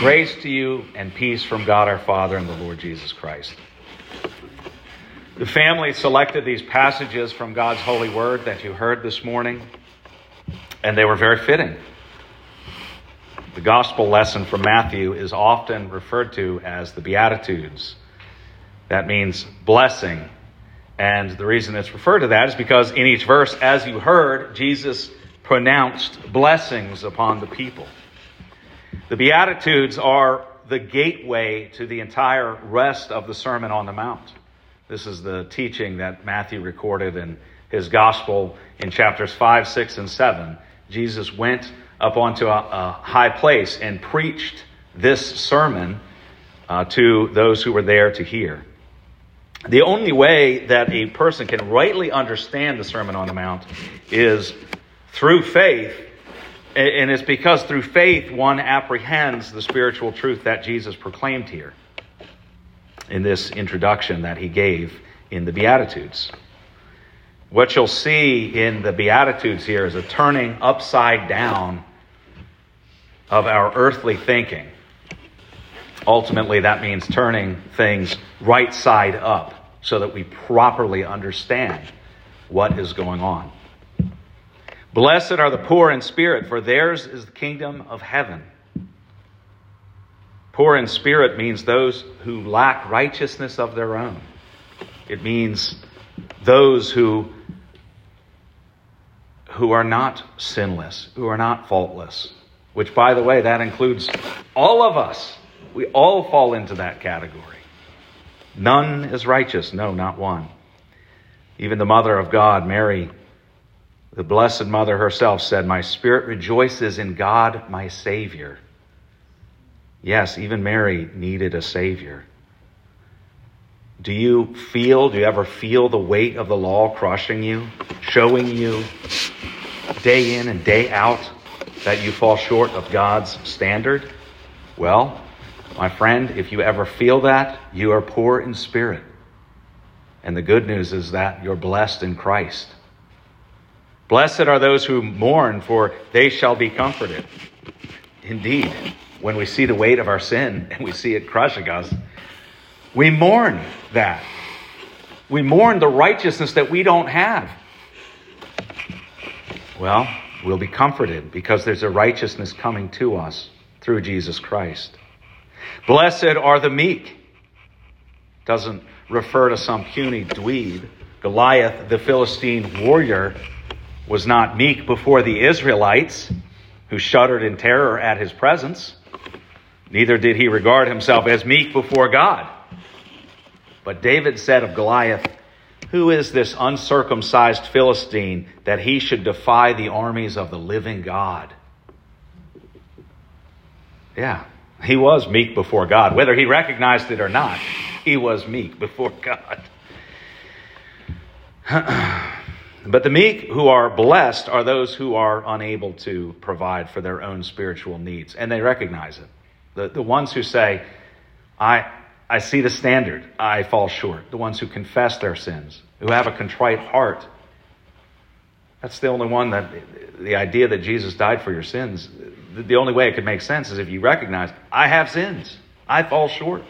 Grace to you and peace from God our Father and the Lord Jesus Christ. The family selected these passages from God's holy word that you heard this morning, and they were very fitting. The gospel lesson from Matthew is often referred to as the Beatitudes. That means blessing. And the reason it's referred to that is because in each verse, as you heard, Jesus pronounced blessings upon the people. The Beatitudes are the gateway to the entire rest of the Sermon on the Mount. This is the teaching that Matthew recorded in his gospel in chapters 5, 6, and 7. Jesus went up onto a, a high place and preached this sermon uh, to those who were there to hear. The only way that a person can rightly understand the Sermon on the Mount is through faith and it's because through faith one apprehends the spiritual truth that Jesus proclaimed here in this introduction that he gave in the Beatitudes. What you'll see in the Beatitudes here is a turning upside down of our earthly thinking. Ultimately, that means turning things right side up so that we properly understand what is going on. Blessed are the poor in spirit, for theirs is the kingdom of heaven. Poor in spirit means those who lack righteousness of their own. It means those who, who are not sinless, who are not faultless, which, by the way, that includes all of us. We all fall into that category. None is righteous, no, not one. Even the mother of God, Mary, the Blessed Mother herself said, My spirit rejoices in God, my Savior. Yes, even Mary needed a Savior. Do you feel, do you ever feel the weight of the law crushing you, showing you day in and day out that you fall short of God's standard? Well, my friend, if you ever feel that, you are poor in spirit. And the good news is that you're blessed in Christ. Blessed are those who mourn, for they shall be comforted. Indeed, when we see the weight of our sin and we see it crushing us, we mourn that. We mourn the righteousness that we don't have. Well, we'll be comforted because there's a righteousness coming to us through Jesus Christ. Blessed are the meek. Doesn't refer to some puny dweeb. Goliath, the Philistine warrior, was not meek before the Israelites, who shuddered in terror at his presence. Neither did he regard himself as meek before God. But David said of Goliath, Who is this uncircumcised Philistine that he should defy the armies of the living God? Yeah, he was meek before God. Whether he recognized it or not, he was meek before God. But the meek who are blessed are those who are unable to provide for their own spiritual needs, and they recognize it. The, the ones who say, I, I see the standard, I fall short. The ones who confess their sins, who have a contrite heart. That's the only one that, the idea that Jesus died for your sins, the, the only way it could make sense is if you recognize, I have sins, I fall short.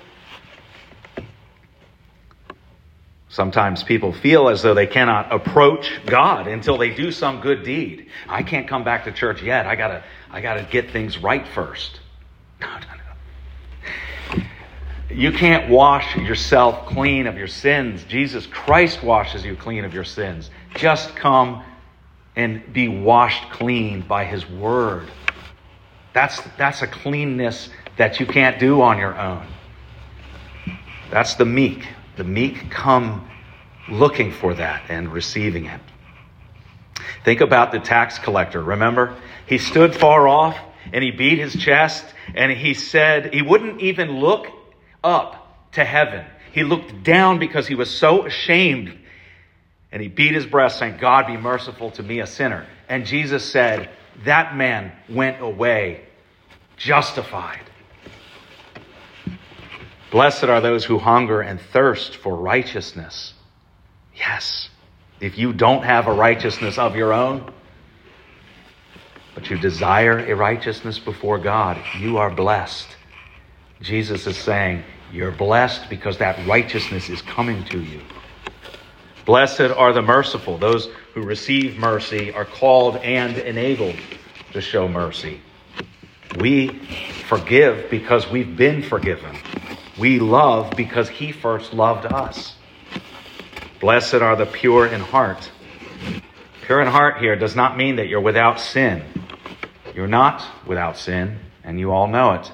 Sometimes people feel as though they cannot approach God until they do some good deed. I can't come back to church yet. I gotta, I gotta get things right first. No, no, no. You can't wash yourself clean of your sins. Jesus Christ washes you clean of your sins. Just come and be washed clean by His Word. That's, that's a cleanness that you can't do on your own. That's the meek. The meek come looking for that and receiving it. Think about the tax collector. Remember? He stood far off and he beat his chest and he said he wouldn't even look up to heaven. He looked down because he was so ashamed and he beat his breast saying, God be merciful to me, a sinner. And Jesus said, that man went away justified. Blessed are those who hunger and thirst for righteousness. Yes, if you don't have a righteousness of your own, but you desire a righteousness before God, you are blessed Jesus is saying, You're blessed because that righteousness is coming to you. Blessed are the merciful. Those who receive mercy are called and enabled to show mercy. We forgive because we've been forgiven. We love because He first loved us. Blessed are the pure in heart. Pure in heart here does not mean that you're without sin. You're not without sin, and you all know it.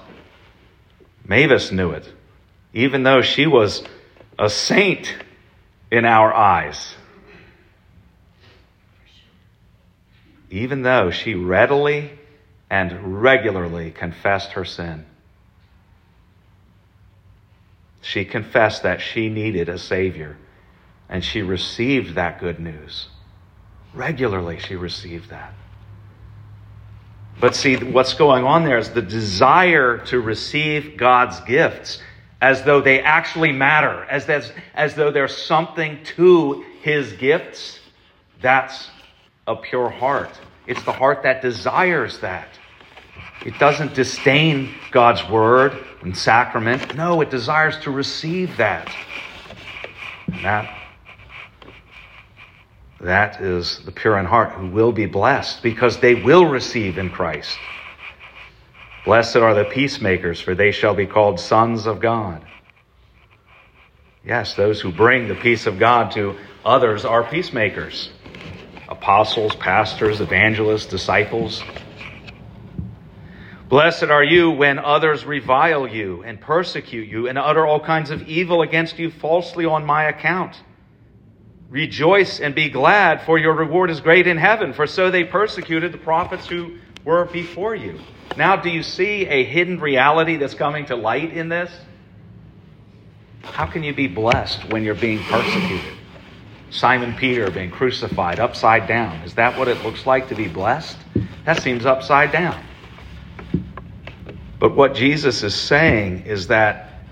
Mavis knew it, even though she was a saint in our eyes. Even though she readily and regularly confessed her sin. She confessed that she needed a Savior, and she received that good news. Regularly, she received that. But see, what's going on there is the desire to receive God's gifts as though they actually matter, as, as, as though there's something to his gifts. That's a pure heart. It's the heart that desires that. It doesn't disdain God's word and sacrament. No, it desires to receive that. And that that is the pure in heart who will be blessed because they will receive in Christ. Blessed are the peacemakers, for they shall be called sons of God. Yes, those who bring the peace of God to others are peacemakers apostles, pastors, evangelists, disciples. Blessed are you when others revile you and persecute you and utter all kinds of evil against you falsely on my account. Rejoice and be glad, for your reward is great in heaven, for so they persecuted the prophets who were before you. Now, do you see a hidden reality that's coming to light in this? How can you be blessed when you're being persecuted? Simon Peter being crucified upside down. Is that what it looks like to be blessed? That seems upside down. But what Jesus is saying is that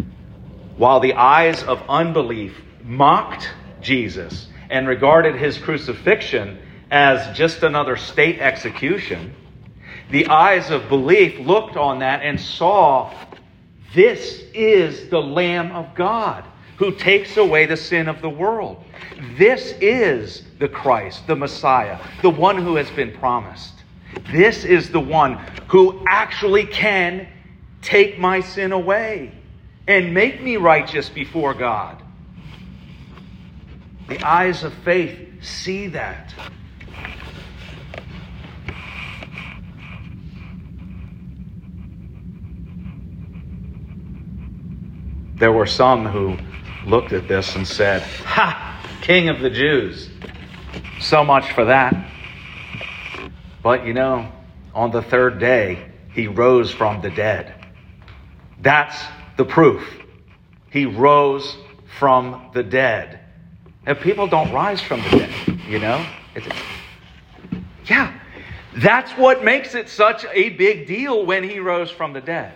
while the eyes of unbelief mocked Jesus and regarded his crucifixion as just another state execution, the eyes of belief looked on that and saw this is the Lamb of God who takes away the sin of the world. This is the Christ, the Messiah, the one who has been promised. This is the one who actually can take my sin away and make me righteous before God. The eyes of faith see that. There were some who looked at this and said, Ha! King of the Jews. So much for that. But you know, on the third day, he rose from the dead. That's the proof. He rose from the dead. And people don't rise from the dead, you know? It's, yeah, that's what makes it such a big deal when he rose from the dead.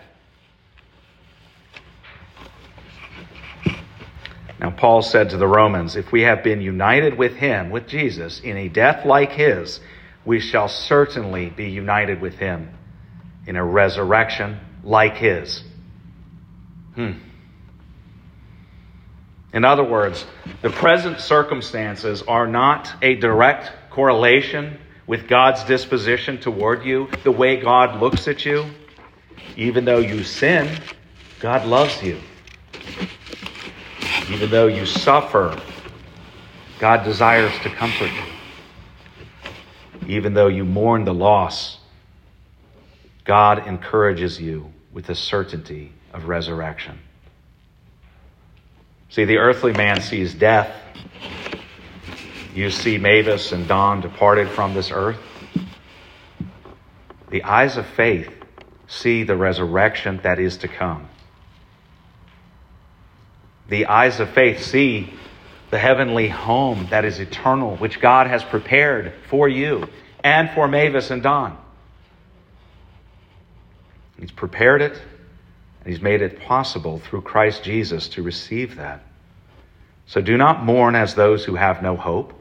Now, Paul said to the Romans, if we have been united with him, with Jesus, in a death like his, we shall certainly be united with him in a resurrection like his. Hmm. In other words, the present circumstances are not a direct correlation with God's disposition toward you, the way God looks at you. Even though you sin, God loves you. Even though you suffer, God desires to comfort you. Even though you mourn the loss, God encourages you with the certainty of resurrection. See, the earthly man sees death. You see Mavis and Don departed from this earth. The eyes of faith see the resurrection that is to come. The eyes of faith see the heavenly home that is eternal, which God has prepared for you and for Mavis and Don. He's prepared it He's made it possible through Christ Jesus to receive that. So do not mourn as those who have no hope.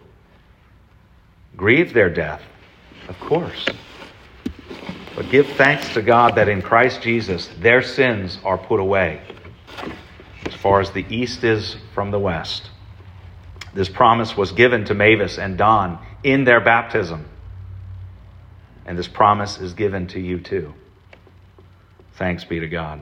Grieve their death, of course. But give thanks to God that in Christ Jesus their sins are put away as far as the east is from the west. This promise was given to Mavis and Don in their baptism. And this promise is given to you too. Thanks be to God.